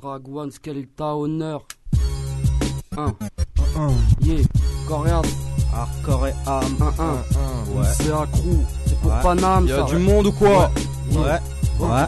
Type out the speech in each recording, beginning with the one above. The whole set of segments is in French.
Dragwan, Skelta, honneur. 1. Yeah, Corias. Hardcore et âme. 1-1. Ouais. C'est accrou. C'est pour Ouais. Paname, Y'a du monde ou quoi Yeah. Ouais. Ouais.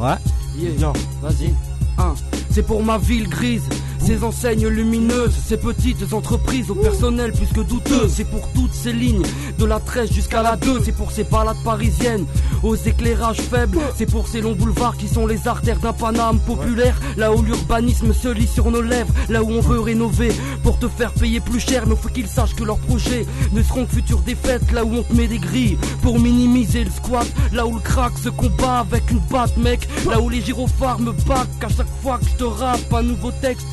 Ouais. Yeah. Vas-y. 1. C'est pour ma ville grise, ces enseignes lumineuses, ces petites entreprises au personnel plus que douteux. C'est pour toutes ces lignes, de la 13 jusqu'à la 2. C'est pour ces balades parisiennes, aux éclairages faibles. C'est pour ces longs boulevards qui sont les artères d'un Paname populaire. Là où l'urbanisme se lit sur nos lèvres, là où on veut rénover pour te faire payer plus cher. Mais faut qu'ils sachent que leurs projets ne seront que futures défaites. Là où on te met des grilles pour minimiser le squat. Là où le crack se combat avec une batte, mec. Là où les gyrophares me battent à chaque fois que je te rappe un nouveau texte.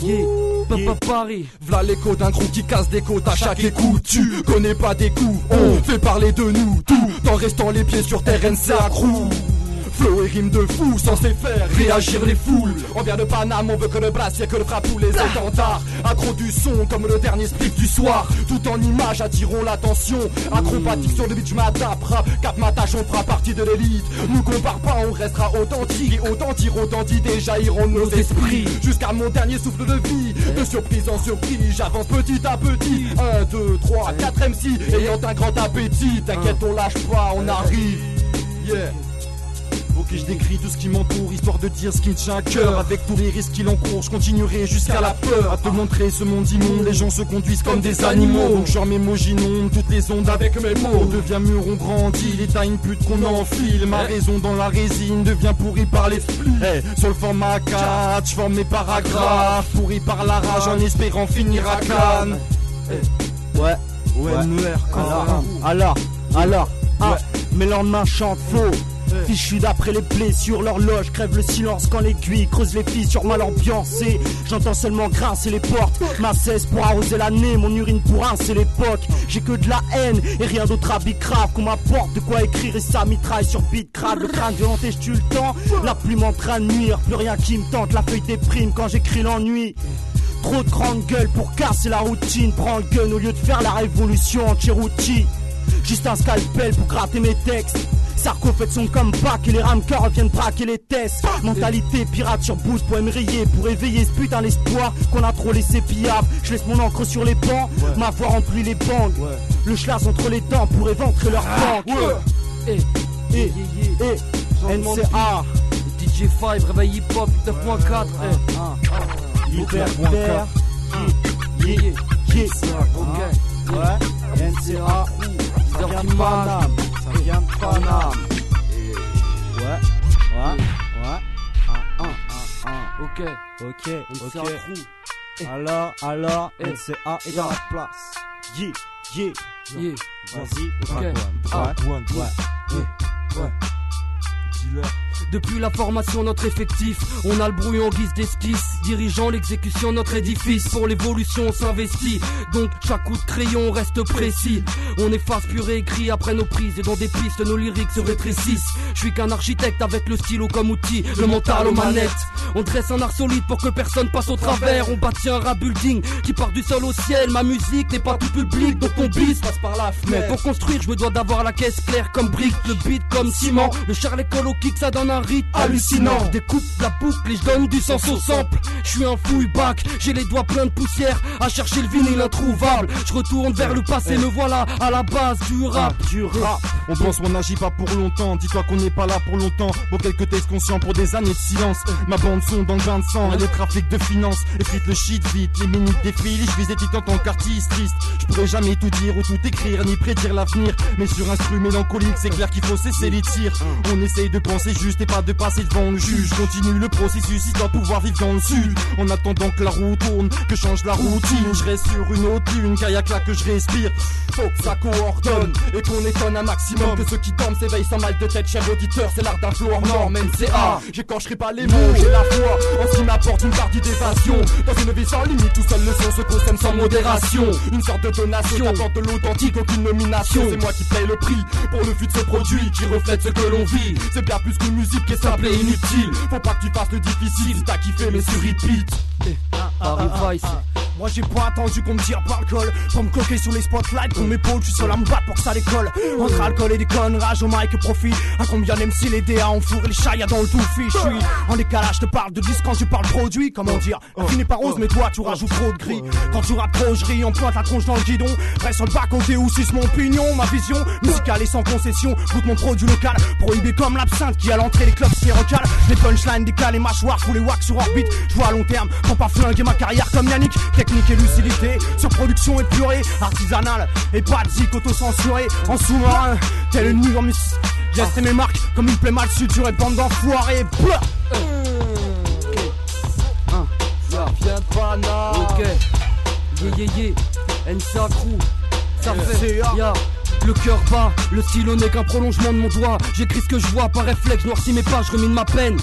Yeah, Papa Paris. V'là l'écho d'un groupe qui casse des côtes à chaque écoute. Tu connais pas des coups, on fait parler de nous Tout en restant les pieds sur terre, NC accrou Flow et rime de fou, censé faire réagir les foules. On vient de Paname, on veut que le brassier que le frappe tous les étendards Accro du son comme le dernier split du soir. Tout en images attirons l'attention. Acrobatique sur le beat, je m'adapte. Rap, cap ma tâche, on fera partie de l'élite. Nous compare pas, on restera authentique. Et autant dire, autant jailliront de nos esprits. Jusqu'à mon dernier souffle de vie. De surprise en surprise, j'avance petit à petit. 1, 2, 3, 4 MC Ayant un grand appétit. T'inquiète, on lâche pas, on arrive. Yeah Ok, je décris tout ce qui m'entoure, histoire de dire ce qui me tient à cœur. Avec tous les risques qu'il encourt, je continuerai jusqu'à la peur. À te montrer ce monde immonde, les gens se conduisent comme des animaux. Donc je remets j'inonde toutes les ondes avec mes mots. On devient mûr, on grandit, l'état une pute qu'on enfile. Ma raison dans la résine devient pourrie par l'esprit. Eh, sur le format 4, je forme mes paragraphes. Pourri par la rage en espérant finir à Cannes. Ouais. Ouais, MER, Alors, alors, alors, ah, mes lendemains chantent faux. Fichu d'après les blessures, l'horloge crève le silence quand l'aiguille creuse les fissures mal ambiancées. J'entends seulement grincer les portes, ma cesse pour arroser l'année, mon urine pour rincer l'époque. J'ai que de la haine et rien d'autre à bicrave qu'on m'apporte de quoi écrire et ça mitraille sur beat crade. Le crâne violent et je tue le temps, la plume en train de nuire, plus rien qui me tente, la feuille déprime quand j'écris l'ennui. Trop de grande gueule pour casser la routine. Prends le gun au lieu de faire la révolution Cherokee. Juste un scalpel pour gratter mes textes. Sarko fait son comeback et les ramcars reviennent braquer les tests. Mentalité pirate sur bout pour émeriller, pour éveiller ce putain d'espoir qu'on a trop laissé pillard. Je laisse mon encre sur les bancs, ma voix remplit les bandes. Le schlass entre les dents pour éventrer leur banque. Eh, Changement de NCA. DJ 5, réveil hip hop 9.4. Eh, libertaire, yeah, yeah. yeah, ouais, NCA, Ok. Ok, ok. Alors, alors. NCA est dans la place. Yeah, yeah, Yeah. vas-y, Ok. ouais, Ah. ouais, ouais. Ouais. Depuis la formation, notre effectif, on a le brouillon en guise d'esquisse. Dirigeant l'exécution, notre édifice. Pour l'évolution, on s'investit. Donc, chaque coup de crayon reste précis. On efface pur et écrit après nos prises. Et dans des pistes, nos lyriques se rétrécissent. Je suis qu'un architecte avec le stylo comme outil, le mental aux manettes. On dresse un art solide pour que personne passe au travers. On bâtit un rap building qui part du sol au ciel. Ma musique n'est pas tout public, donc on bis passe par la mais fenêtre. pour construire, je me dois d'avoir la caisse claire comme brique, le beat comme ciment. Le charlet colo kick, ça donne un rythme hallucinant. Je découpe la boucle et je donne du sens au sample. Je suis un fouille bac, j'ai les doigts pleins de poussière à chercher le vinyle introuvable. Je retourne vers le passé, me voilà à la base du rap. Du rap, On pense qu'on n'agit pas pour longtemps. Dis-toi qu'on n'est pas là pour longtemps. Pour quelques textes conscients, pour des années de silence. Ma bande son dans le bain de sang et les trafics de finances. Effrite le shit vite, les minutes défilent. Je des titres en tant qu'artiste triste. Je pourrais jamais tout dire ou tout écrire, ni prédire l'avenir. Mais sur un stru mélancolique, c'est clair qu'il faut cesser les tirs. On essaye de penser juste et pas de passer devant le juge. Continue le processus, histoire de pouvoir vivre dans le sud. En attendant que la roue tourne, que change la routine. Je reste sur une autre lune, car y'a que là que je respire. Faut que ça coordonne et qu'on étonne un maximum. Que ceux qui dorment s'éveillent sans mal de tête, cher auditeur. C'est l'art d'un flow hors norme, NCA. J'écorcherai pas les mots, j'ai la foi en ce qui m'apporte une partie d'évasion. Dans une vie sans limite, tout seul le son se consomme sans modération. Une sorte de donation, apporte de l'authentique, aucune nomination. C'est moi qui paye le prix pour le fut de ce produit qui reflète ce que l'on vit. C'est bien plus qu'une musique qui est simple et inutile. Faut pas que tu fasses le difficile, si t'as kiffé mais sur repeat. Paris Vice, Moi j'ai pas attendu qu'on me tire par le col. Pour me coquer sous les spotlights Pour m'épaule, je suis seul à me battre pour que ça décolle. Entre alcool et des connes, rage au mic profit. À combien si les DA ont fourré les chats dans le tout fiche Je suis en décalage, je te parle de disque quand tu parles produit. Comment dire, vie n'est pas rose mais toi tu rajoutes trop de gris. Quand tu rappes trop, je ris, on pointe la tronche dans le guidon. Reste sur le bas côté ou suce mon pignon Ma vision. Musicale et sans concession Goûte mon produit local, prohibé comme l'absinthe Qui à l'entrée les clubs qui recalent Les punchlines décalées, mâchoires, pour les wax sur orbite. Je vois à long terme, pour pas flinguer ma carrière comme Yannick. Technique et lucidité, sur production épurée Artisanale et pas de zik auto-censuré. En sous-marin, tel une nuit en J'ai mes marques comme une plaie mal suturée Bande d'enfoirés. Ça vient de Pana. Ok. Yeah yeah yeah. Ensa Crew Ça fait. Ya le cœur bat, le stylo n'est qu'un prolongement de mon doigt. J'écris ce que je vois par réflexe, noircis mes pages, remine ma peine.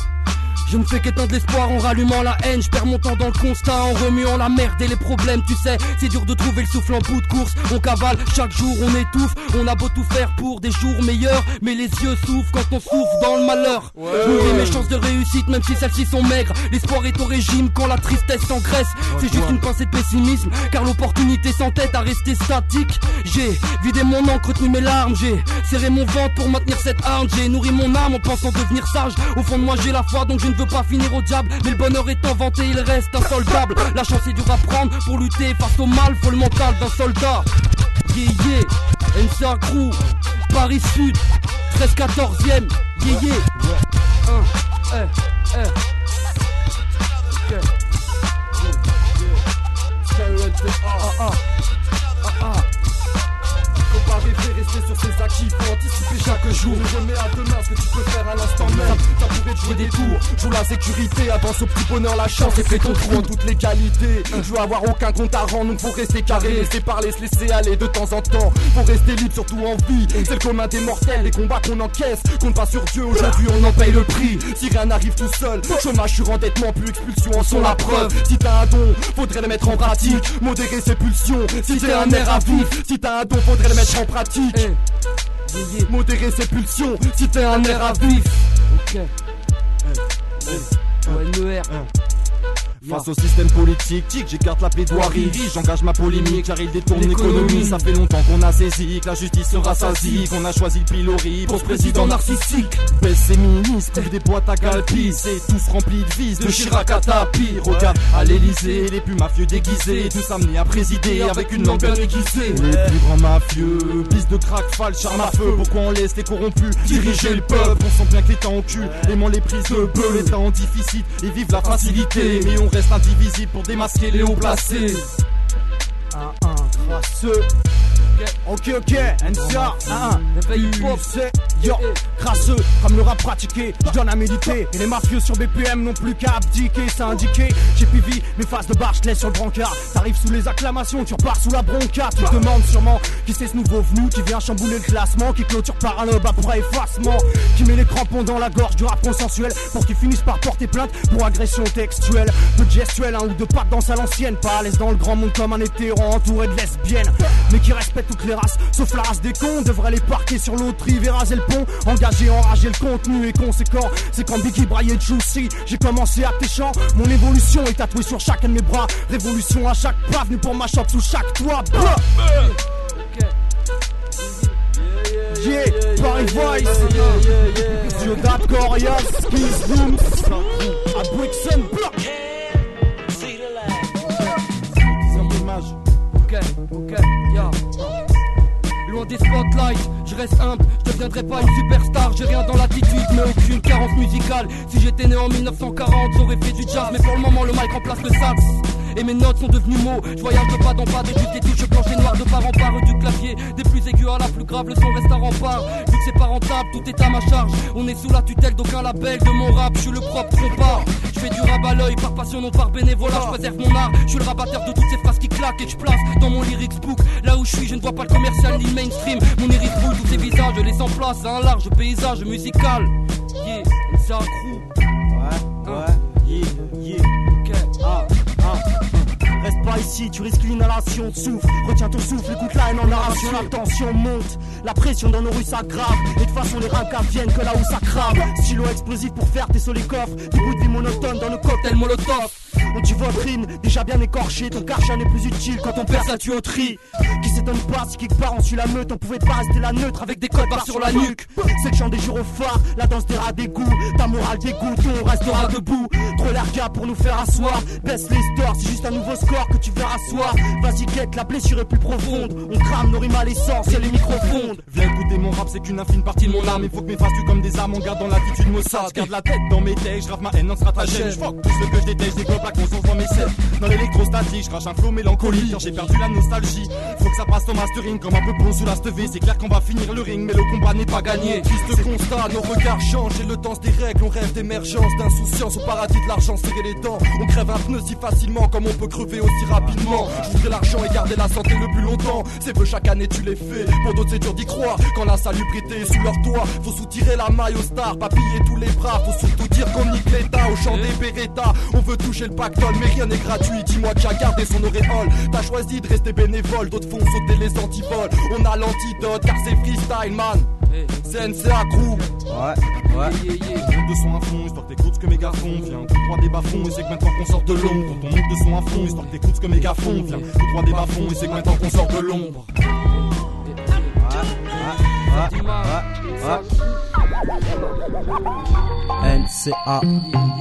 Je ne fais qu'éteindre l'espoir en rallumant la haine. Je perds mon temps dans le constat en remuant la merde et les problèmes. Tu sais, c'est dur de trouver le souffle en bout de course. On cavale chaque jour, on étouffe. On a beau tout faire pour des jours meilleurs, mais les yeux souffrent quand on souffre dans le malheur. Ouais. mes chances de réussite, même si celles-ci sont maigres. L'espoir est au régime quand la tristesse s'engraisse. c'est juste une pensée de pessimisme, car l'opportunité sans tête à rester statique. J'ai vidé mon encre, retenu mes larmes. J'ai serré mon ventre pour maintenir cette arme. J'ai nourri mon âme en pensant devenir sage. Au fond de moi, j'ai la foi, donc je ne veux pas finir au diable, mais le bonheur est inventé, il reste insoldable. La chance est dure à prendre pour lutter face au mal, faut le mental d'un soldat. Yeah yeah, NCA Crew, Paris Sud, 13 14ème, yeah yeah. Un, eh, eh. Des tours, joue la sécurité, avance au petit bonheur, la chance et fais ton trou en toutes les qualités. Je veux avoir aucun compte à rendre, donc faut rester carré, laisser parler, se laisser aller de temps en temps. Faut rester libre, surtout en vie. C'est le commun des mortels, les combats qu'on encaisse. Compte pas sur Dieu, aujourd'hui on en paye le prix. Si rien n'arrive tout seul, chômage sur endettement, plus expulsion en sont la preuve. Si t'as un don, faudrait le mettre en pratique. Modérer ses pulsions, si t'es un air à vif. Si t'as un don, faudrait le mettre en pratique. Eh, modérer ses pulsions si t'es un air à vif. Ok. Eh, Face au système politique, j'écarte la plaidoirie, j'engage ma polémique, car il détourne l'économie. Ça fait longtemps qu'on a saisi que la justice sera sasie, qu'on a choisi le pilori. Pour ce président narcissique. Baisse ses ministres, des boîtes à galpi, c'est tous remplis de vis, de Chirac à tapis. Regarde à l'Elysée, les plus mafieux déguisés, tous amenés à présider avec une langue bien aiguisée. Les plus grands mafieux, piste de crack, fal, charme à feu. Pourquoi on laisse les corrompus diriger le peuple? On sent bien que l'État en cul, aimant les prises de peu, l'État en déficit et vive la facilité. Mais on reste indivisible pour démasquer les hauts placés. Un, un. Ok, ok, NCA, 1, c'est yo, crasseux, comme le rap pratiqué, je donne à méditer. Et les mafieux sur BPM n'ont plus qu'à abdiquer, c'est indiqué. J'ai pivi mes faces de barre, je laisse sur le brancard. T'arrives sous les acclamations, tu repars sous la bronca. Tu te demandes sûrement qui c'est ce nouveau venu qui vient chambouler le classement, qui clôture par un lobe après effacement, qui met les crampons dans la gorge du rap consensuel pour qu'ils finissent par porter plainte pour agression textuelle. Peu de gestuelle, un ou deux pattes dans sa l'ancienne, pas à l'aise dans le grand monde comme un hétéro entouré de lesbiennes, mais qui respecte toutes les races, sauf la race des cons, devrait les parquer sur l'autre rive et raser le pont. Engagé, enragé, le contenu est conséquent. C'est quand Biggie braillait Juicy, j'ai commencé à tes chants. Mon évolution est tatouée sur chacun de mes bras. Révolution à chaque pas, venu pour ma shop sous chaque toit. Yeah, Paris Voice, Corias, Je reste humble, je deviendrai pas une superstar. J'ai rien dans l'attitude, mais aucune carence musicale. Si j'étais né en 1940, j'aurais fait du jazz. Mais pour le moment, le mic remplace le sax. Et mes notes sont devenues mots. Je voyage de pas en pas, des et touches blanches et noires de part en part du clavier. Des plus aigus à la plus grave, le son reste à rempart. Vu que c'est pas rentable, tout est à ma charge. On est sous la tutelle d'aucun label de mon rap, je suis le propre trompard. Je fais du à l'œil, par passion, non par bénévolat. Je préserve mon art, je suis le rabatteur de toutes ces phrases qui claquent et je place dans mon lyrics book. Là où je suis, je ne vois pas le commercial ni le mainstream. Mon lyrics boule tous ces visages, je laisse en place à un large paysage musical. Yeah, un tu risques l'inhalation de souffle. Retiens ton souffle, écoute la haine en narration. La tension monte, la pression dans nos rues s'aggrave. Et de toute façon, les rancas viennent que là où ça crame. Stylo explosif pour faire tes les coffres. Des bouts de vie monotone dans le cocktail molotov. On dit votre rime, déjà bien écorché, ton karcha n'est plus utile quand on perd sa tuyauterie. Qui s'étonne pas si quelque part on suit la meute, on pouvait pas rester la neutre avec des codes barres sur la nuque. C'est le chant des gyrophares, la danse des rats d'égout, ta morale dégoûte, on restera debout. Trop l'air gars pour nous faire asseoir, baisse les stores, c'est juste un nouveau score que tu verras soir. Vas-y, guette, la blessure est plus profonde. On crame nos rimes à l'essence et les microphones. Viens écouter mon rap, c'est qu'une infime partie de mon âme. Il faut que mes phrases tuent comme des armes, on garde dans l'attitude Mossad. Garde la tête dans mes textes, je ma haine en stratagème. Je fuck tout ce que je déteste, développe dans mes selles. Dans l'électrostatique, je crache un flow mélancolique. J'ai perdu la nostalgie, faut que ça passe au mastering comme un peu bon sous la stevée. C'est clair qu'on va finir le ring, mais le combat n'est pas gagné. Triste constat, nos regards changent et le temps se dérègle. On rêve d'émergence, d'insouciance au paradis de l'argent, serrer les dents. On crève un pneu si facilement comme on peut crever aussi rapidement. Je l'argent et garder la santé plus longtemps. C'est peu chaque année tu les fais. Pour d'autres c'est dur d'y croire. Quand la salubrité est sous leur toit, faut soutirer la maille aux stars, papiller tous les bras. Faut surtout dire qu'on nique l'état au chant des Beretta. On veut toucher le pactole, mais rien n'est gratuit. Dis-moi qui a gardé son auréole. T'as choisi de rester bénévole, d'autres font sauter les antivols. On a l'antidote car c'est freestyle man. CNC crew. Ouais, ouais. Yeah, yeah, monte de son à fond, histoire que t'écoutes ce que mes gars font. Viens, tout droit des et c'est que maintenant qu'on sort de l'ombre. Quand on monte de son à fond, histoire que t'écoutes ce que mes gars font. Viens, tout droit des et c'est que maintenant qu'on sort de l'ombre. NCA,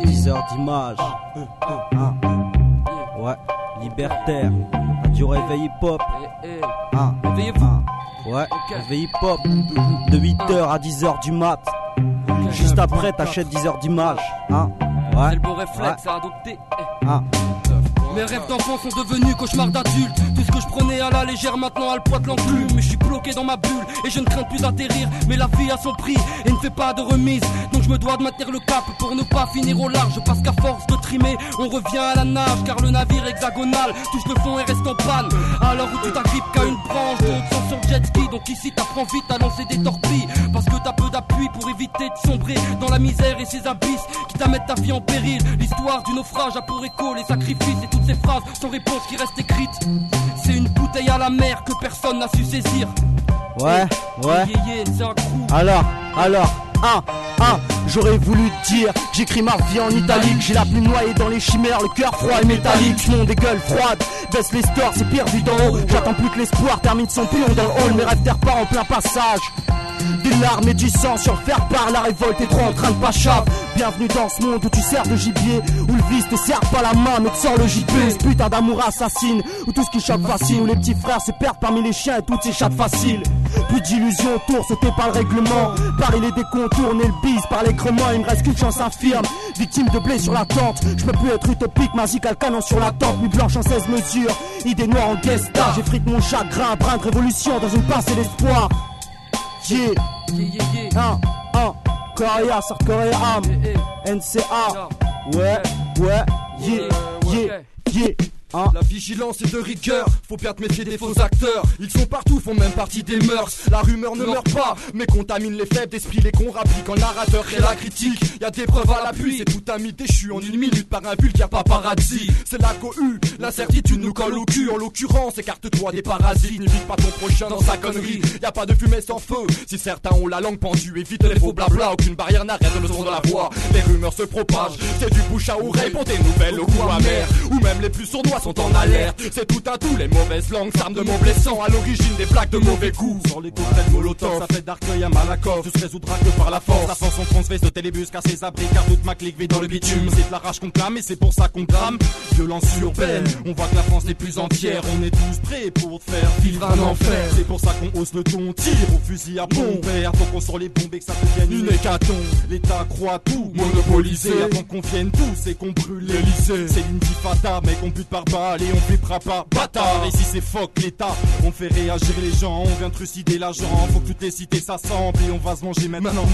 10 heures d'image. Ouais, libertaire, radio réveil hip-hop. Réveillez-vous. Ouais, réveil hip-hop. De 8h à 10h du mat. Juste après, t'achètes 10 heures d'image. Hein C'est Ouais. le beau réflexe à adopter. Ah. Mes rêves d'enfant sont devenus cauchemars d'adultes. Tout ce que je prenais à la légère maintenant a le poids de l'enclume. Mais je suis bloqué dans ma bulle et je ne crains plus d'atterrir. Mais la vie a son prix et ne fait pas de remise. Donc je me dois de maintenir le cap pour ne pas finir au large. Parce qu'à force de trimer, on revient à la nage. Car le navire hexagonal touche le fond et reste en panne. Alors où tu t'agrippes qu'à une branche, sur jet ski. Donc ici t'apprends vite à lancer des torpilles. Parce que t'as peu d'appui pour éviter de sombrer dans la misère et ses abysses qui t'amènent ta vie en péril. L'histoire du naufrage a pour écho les sacrifices et toutes ces phrases sans réponse qui restent écrites. C'est une bouteille à la mer que personne n'a su saisir. Ouais, ouais. Yeah, yeah, c'est un coup. Alors, alors, un, un, j'aurais voulu dire j'écris ma vie en italique. J'ai la plume noyée dans les chimères, le cœur froid et métallique. Monde des gueules froides, baisse les stores, c'est pire vu d'en haut. J'attends plus que l'espoir termine son pion dans le hall. Mes rêves pas en plein passage. Des larmes et du sang sur fer par la révolte est trop en train de pas chave. Bienvenue dans ce monde où tu sers de gibier, où le vice te serre pas la main mais te sort le JP. Ce putain d'amour assassine, où tout ce qui choque fascine, où les petits frères se perdent parmi les chiens et toutes ces chattes faciles. Plus d'illusions autour, sauté par le règlement. Paris les décontourne et le bise par l'écrement. Il me reste qu'une chance infirme, victime de blé sur la tente. Je peux plus être utopique, magique à le canon sur la tente. Nuit blanche en 16 mesures, idée noire en guest star. J'effrite mon chagrin, brin de révolution dans une pincée d'espoir. Yeah, Yeah, yeah, yeah. un, un, Korea, South Korea. NCA. Ouais, ouais, yeah, yeah, yeah. Hein. La vigilance est de rigueur, faut bien te des faux acteurs. Ils sont partout, font même partie des mœurs. La rumeur ne meurt pas, mais contamine les faibles d'esprit, les cons rappliquent en narrateur et la critique. Y a des preuves à l'appui, c'est tout ami déchu en une minute par un vulgaire paparazzi. C'est la cohue, l'incertitude nous colle au cul. En l'occurrence, écarte-toi des parasites, n'évite pas ton prochain dans sa connerie. Y a pas de fumée sans feu, si certains ont la langue pendue, évite les faux blabla, aucune barrière n'arrête le son de la voix. Les rumeurs se propagent, c'est du bouche à oreille pour des nouvelles au goût amer. Ou même les plus sournois sont en alerte. C'est tout un tout, les mauvaises langues s'arment de mots blessants à l'origine des plaques de mauvais goût. Sur les cocktails molotov, ça fait d'Arcueil à Malakoff. Tout se résoudra que par la force. La force en France fait sauter les bus car ses abris, car toute ma clique dans le bitume. C'est de la rage qu'on clame et c'est pour ça qu'on crame. Violence urbaine, on voit que la France n'est plus entière. On est tous prêts pour faire vivre un enfer. C'est pour ça qu'on hausse le ton, tire au fusil à pompe. Faut qu'on sort les bombes et que ça devienne une hécatombe. L'État croit tout monopoliser avant qu'on vienne tous et qu'on brûle les. C'est l'intifada, mec, on bute par balle et on vipera pas. Bâtard, si c'est fuck l'État, on fait réagir les gens, on vient trucider l'argent. Faut que toutes les cités s'assemblent et on va se manger maintenant.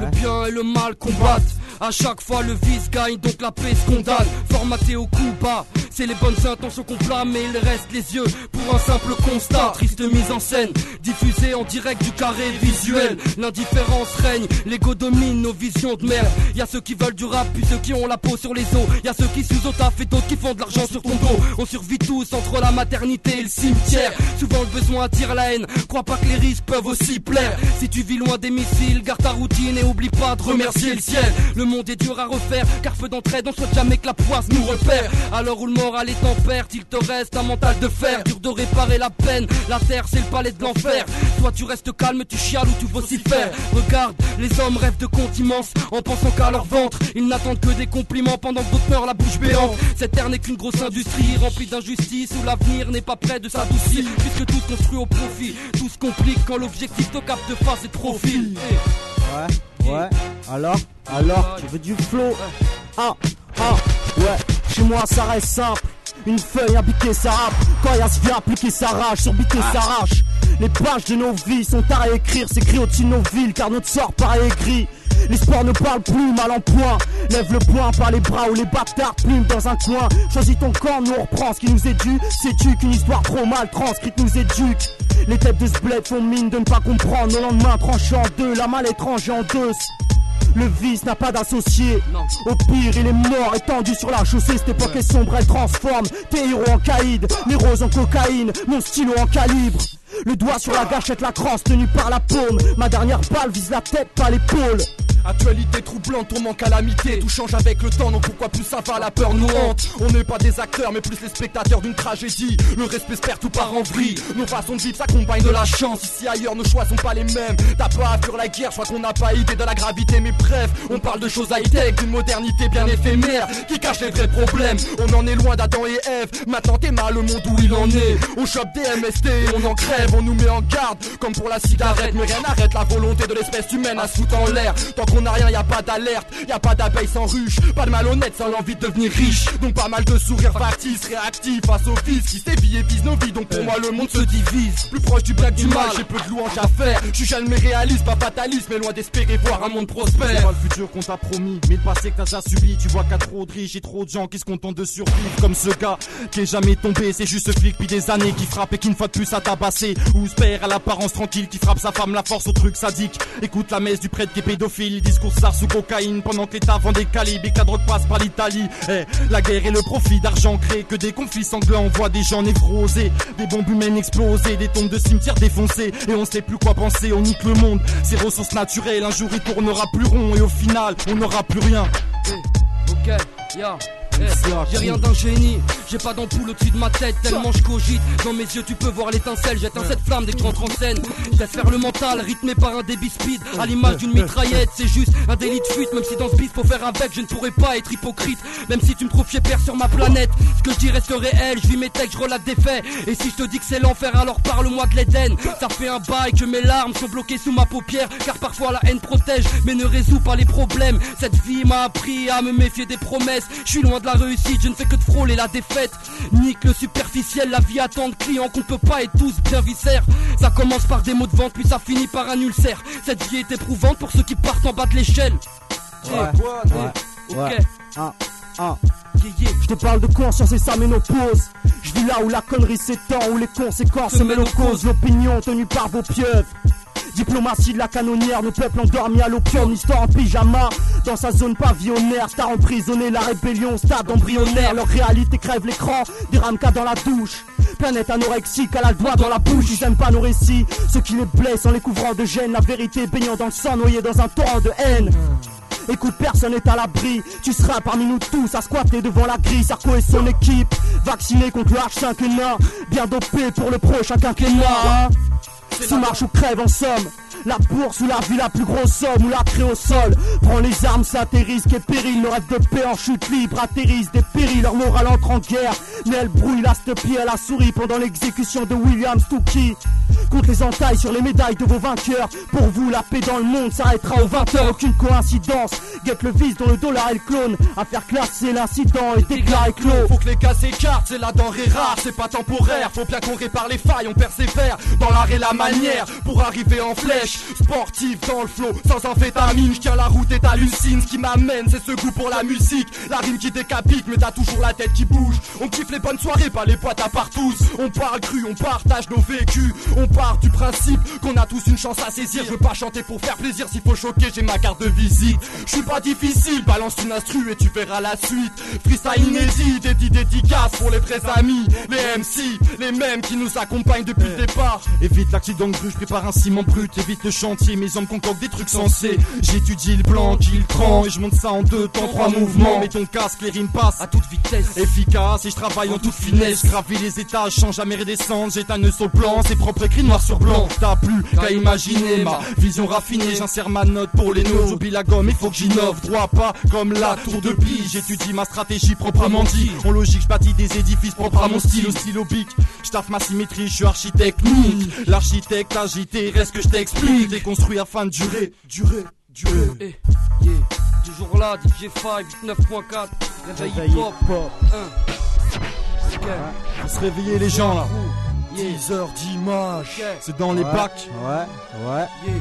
Le bien et le mal combattent. À chaque fois, le vice gagne, donc la paix se condamne. Formaté au coup bas, C'est les bonnes intentions qu'on blâme, mais il reste les yeux pour un simple constat. Triste mise en scène, diffusée en direct du carré visuel. L'indifférence règne, l'ego domine nos visions de merde. Y a ceux qui veulent du rap, puis ceux qui ont la peau sur les os. Y a ceux qui sous au taf et d'autres qui font de l'argent sur ton dos. On survit tous entre la maternité et le cimetière. Souvent le besoin attire la haine. Crois pas que les risques peuvent aussi plaire. Si tu vis loin des missiles, garde ta routine oublie pas de remercier le ciel. Le monde est dur à refaire, car feu d'entraide, on souhaite jamais que la poisse nous repère. Alors où le moral est en perte, il te reste un mental de fer. Dur de réparer la peine, la terre c'est le palais de l'enfer. Toi tu restes calme, tu chiales ou tu vocifères. Regarde, les hommes rêvent de comptes immenses en pensant qu'à leur ventre. Ils n'attendent que des compliments pendant que d'autres meurent la bouche béante. Cette terre n'est qu'une grosse industrie remplie d'injustice où l'avenir n'est pas prêt de s'adoucir. Puisque tout construit au profit, tout se complique quand l'objectif te capte de face et profil. Ouais, ouais, alors, alors, tu veux du flow? Ah, ah, ouais, chez moi ça reste simple. Une feuille, ça rappe. Quand y'a ce vient appliquer sa rage, sur s'arrache. Les pages de nos vies sont à réécrire, c'est écrit au-dessus de nos villes, car notre sort paraît écrit. L'espoir ne parle plus, mal en point. Lève le poing par les bras ou les bâtards plument dans un coin. Choisis ton camp, nous on reprend ce qui nous est dû. Sais-tu qu'une histoire trop mal transcrite nous éduque Les têtes de ce bled font mine de ne pas comprendre. Nos lendemains tranchés en deux, la malle étrange en deux. Le vice n'a pas d'associé. Au pire, il est mort, étendu sur la chaussée. Cette époque est sombre, elle transforme tes héros en caïd, mes roses en cocaïne, mon stylo en calibre. Le doigt sur la gâchette, la crosse tenue par la paume. Ma dernière balle vise la tête, pas l'épaule. Actualité troublante, tourment calamité. Tout change avec le temps, donc pourquoi plus ça va, la peur nous hante. On n'est pas des acteurs, mais plus les spectateurs d'une tragédie. Le respect se perd, tout part en vrille. Nos façons de vivre s'accompagnent de la chance. Ici ailleurs, nos choix sont pas les mêmes. T'as pas à fuir la guerre, soit qu'on n'a pas idée de la gravité. Mais bref, on parle de choses high-tech, d'une modernité bien éphémère qui cache les vrais problèmes. On en est loin d'Adam et Ève. Maintenant t'es mal le monde où il en est. On chope des MST, on en crève, on nous met en garde. Comme pour la cigarette, mais rien n'arrête la volonté de l'espèce humaine à se en l'air. Qu'on a rien, y a pas d'alerte, y a pas d'abeille sans ruche, pas de malhonnête sans l'envie de devenir riche. Donc pas mal de sourires factices, réactifs face au fils qui sévit et vise nos vies. Donc pour moi le monde se divise. Plus proche du blague du mal, j'ai peu de louanges à faire. Je suis jeune mais réaliste, pas fataliste, mais loin d'espérer voir un monde prospère. C'est pas le futur qu'on t'a promis, mais le passé que t'as déjà subi. Tu vois qu'il y a trop de riches et trop de gens qui se contentent de survivre. Comme ce gars qui est jamais tombé, c'est juste ce flic depuis des années qui frappe et qui ne fois de plus à tabasser. Ou se perd à l'apparence tranquille qui frappe sa femme, la force au truc sadique. Écoute la messe du prêtre qui est pédophile, discours ça sous cocaïne pendant que l'État vend des calibres et la passe par l'Italie. Eh, la guerre et le profit d'argent créent que des conflits sanglants. On voit des gens névrosés, des bombes humaines explosées, des tombes de cimetières défoncées et on sait plus quoi penser. On nique le monde, ses ressources naturelles. Un jour il tournera plus rond et au final on n'aura plus rien. Eh, j'ai rien d'un génie, j'ai pas d'ampoule au-dessus de ma tête tellement je cogite. Dans mes yeux tu peux voir l'étincelle, j'éteins cette flamme dès que tu rentres en scène. Je laisse faire le mental, rythmé par un débit speed, à l'image d'une mitraillette. C'est juste un délit de fuite, même si dans ce beat faut faire avec, je ne pourrais pas être hypocrite. Même si tu me trouves père sur ma planète, ce que je dis reste réel, je vis mes textes, je relate des faits. Et si je te dis que c'est l'enfer, alors parle-moi de l'Éden. Ça fait un bail que mes larmes sont bloquées sous ma paupière, car parfois la haine protège, mais ne résout pas les problèmes. Cette vie m'a appris à me méfier des promesses. Je suis loin de la réussite, je ne fais que de frôler la défaite. Nique le superficiel, la vie attend de clients qu'on ne peut pas être tous bien viscères. Ça commence par des mots de vente, puis ça finit par un ulcère. Cette vie est éprouvante pour ceux qui partent en bas de l'échelle. Ouais, ouais, ouais. Ah, ah. Je te parle de conscience et sa ménopause. Je vis là où la connerie s'étend, où les conséquences se mêlent aux causes. L'opinion tenue par vos pieuvres. Diplomatie de la canonnière, nos peuples endormis à l'opium, l'histoire en pyjama. Dans sa zone pavillonnaire, star emprisonné, la rébellion, stade embryonnaire. Leur réalité crève l'écran, des ramkas dans la douche. Planète anorexique, à la doigt dans la bouche, ils aiment pas nos récits. Ceux qui les blessent en les couvrant de gêne, la vérité baignant dans le sang, noyé dans un torrent de haine. Écoute, personne n'est à l'abri. Tu seras parmi nous tous à squatter devant la grille. Sarko et son équipe, vaccinés contre le H5N1. Bien dopé pour le prochain quinquennat. Sous marche ou crève en somme. La bourse ou la vie, la plus grosse somme ou la crée au sol. Prends les armes, ça atterrisse, et péril. Le rêve de paix en chute libre atterrisse des périls. Leur morale entre en guerre. Elle brouille la pied à la souris pendant l'exécution de William Stookie. compte les entailles sur les médailles de vos vainqueurs. Pour vous, la paix dans le monde s'arrêtera aux 20h. Aucune coïncidence. Guette le vice dont le dollar est le clone. À faire classer l'incident et déclarer clos. Faut que les cas s'écartent, c'est la denrée rare, c'est pas temporaire. Faut bien qu'on répare les failles, on persévère dans l'art et la manière pour arriver en flèche. Sportif dans le flow, sans amphétamine. J'tiens la route et t'hallucines. Ce qui m'amène, c'est ce goût pour la musique. La rime qui décapite, mais t'as toujours la tête qui bouge. On kiffe les bonnes soirées, pas les potes à partout. On parle cru, on partage nos vécus. On part du principe qu'on a tous une chance à saisir. Je veux pas chanter pour faire plaisir, s'il faut choquer, j'ai ma carte de visite. Je suis pas difficile, balance une instru et tu verras la suite. Freestyle inédit, des dédicaces pour les vrais amis, les MC, les mêmes qui nous accompagnent depuis le départ. Évite l'accident de je prépare un ciment brut, évite le chantier, mes hommes concoctent des trucs sensés. J'étudie le blanc, qui le prend, et je monte ça en deux temps, trois mouvements. Mets ton casque, les rimes passent À toute vitesse. efficace et je travaille en toute finesse. Gravis les étages sans jamais redescendre. J'ai un nœud sur le plan, c'est propre écrit noir sur blanc. T'as plus qu'à imaginer ma vision raffinée. J'insère ma note pour les notes. J'oublie la gomme, il faut que j'innove. Droit pas comme la tour de pie. J'étudie ma stratégie proprement dit. En logique, je bâtis des édifices propres à mon style. Au stylo bic, je taffe ma symétrie, je suis architecte. L'architecte agité, reste que je t'explique. Déconstruit afin de durer, durer, durer. Yeah. Toujours là, DJ 5, 89.4. Réveil Réveil hip-hop. hip-hop. 1. Ok. Faut se réveiller les gens là. Yeah. 10 heures d'image, c'est dans les Ouais, bacs. Ouais, ouais, Yeah.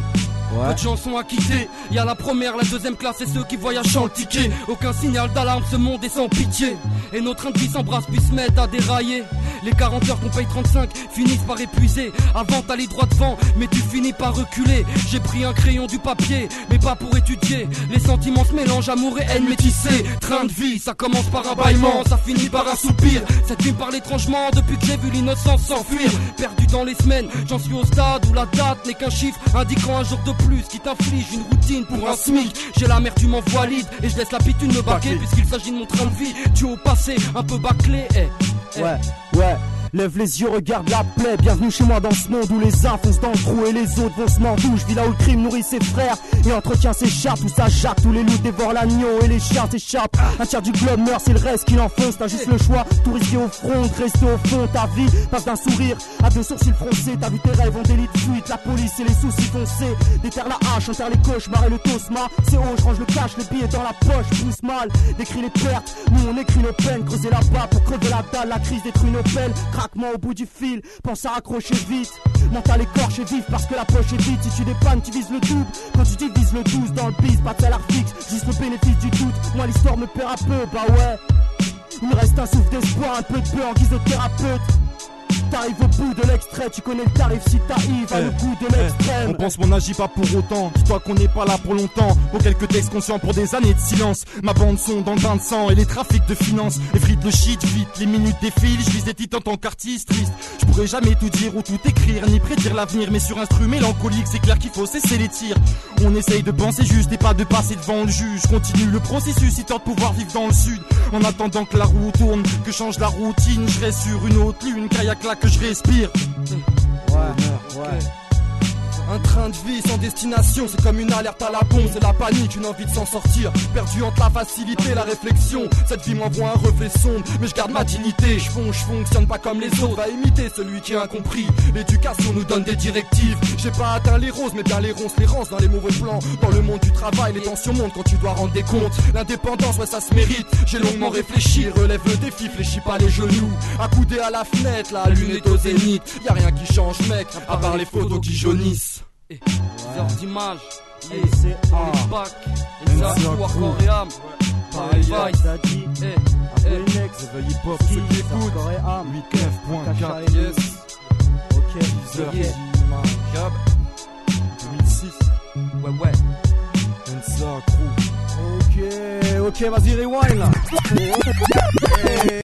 Ouais. Peu de chansons à quitter. Y a la première, la deuxième classe et ceux qui voyagent le ticket. Aucun signal d'alarme, ce monde est sans pitié. Et de vie s'embrassent puis se mettent à dérailler. Les 40 heures qu'on paye 35 finissent par épuiser. Avant t'allais droit devant, mais tu finis par reculer. J'ai pris un crayon, du papier, mais pas pour étudier. Les sentiments se mélangent, amour et haine métissés. Train de vie, ça commence par un bâillement, ça finit par un soupir. Cette me parle étrangement depuis que j'ai vu l'innocence s'enfuir. Perdu dans les semaines, j'en suis au stade où la date n'est qu'un chiffre indiquant un jour de plus qui t'inflige une routine pour un SMIC. J'ai l'amertume en valide et je laisse l'habitude me baquer puisqu'il s'agit de mon train de vie. Tu au passé, un peu bâclé, eh. eh. Ouais, ouais. Lève les yeux, regarde la plaie. Bienvenue chez moi dans ce monde où les uns foncent dans le trou et les autres vont se mordouche. Là où le crime nourrit ses frères et entretient ses chats. Tout ça jappe, tous les loups dévorent l'agneau et les chiens s'échappent. Un tiers du globe meurt, c'est le reste qui l'enfonce. T'as juste le choix, tout risquer au front, rester au fond. Ta vie passe d'un sourire à deux sourcils froncés. T'as vu tes rêves en délit de fuite, la police et les soucis foncés. Déterre la hache, enterre les cauchemars et le tosma. C'est haut, je range le cash, les billets dans la poche, pousse mal. Décris les pertes, nous on écrit nos peines. Creuser là-bas pour crever la dalle, la crise détruit nos peines. Craquement au bout du fil, pense à raccrocher vite. Mental écorché vif parce que la poche est vide. Si tu dépannes, tu vises le double. Quand tu divises le 12 dans le bis, pas de salaire fixe, juste le bénéfice du doute. Moi l'histoire me perd un peu, bah ouais. Il me reste un souffle d'espoir, un peu de peur en guise. T'arrives au bout de l'extrait, tu connais le tarif si t'arrives à le goût de On l'extrême. pense qu'on n'agit pas pour autant. Dis-toi qu'on n'est pas là pour longtemps. Pour quelques textes conscients pour des années de silence. Ma bande son dans le bain de sang et les trafics de finances. Effrite le shit vite, les minutes défilent. Je vise des titres en tant qu'artiste triste. Je pourrais jamais tout dire ou tout écrire, ni prédire l'avenir. Mais sur un instru mélancolique, c'est clair qu'il faut cesser les tirs. On essaye de penser juste et pas de passer devant le juge. Continue le processus, histoire de pouvoir vivre dans le sud. En attendant que la roue tourne, que change la routine, je reste sur une autre lune, que là que je respire. Un train de vie sans destination, c'est comme une alerte à la bombe, c'est la panique, une envie de s'en sortir. Perdu entre la facilité la réflexion. Cette vie m'envoie un reflet sombre, mais je garde ma dignité. Je fonce, je fonctionne pas comme les autres, va imiter celui qui a incompris. L'éducation nous donne des directives. J'ai pas atteint les roses, mais bien les ronces, les ronces dans les mauvais plans. Dans le monde du travail, les tensions montent quand tu dois rendre des comptes. L'indépendance, ouais, ça se mérite. J'ai longuement réfléchi, relève le défi, fléchis pas les genoux. Accoudé à la fenêtre, la lune est au zénith. Y a rien qui change, mec, à part les photos qui jaunissent. Eh, 10 heures d'image. Yeah. Et c'est est back. Et ça, et âme. Pareil, vice. Eh, eh. Next, Réveil hip-hop, Qui, ceux qui écoutent. corps et âme. 89.4. Yes, Ok, 10 heures d'image. Gab. 2006. Ouais, ouais. Ensa Crew. ok, ok, vas-y, rewind là.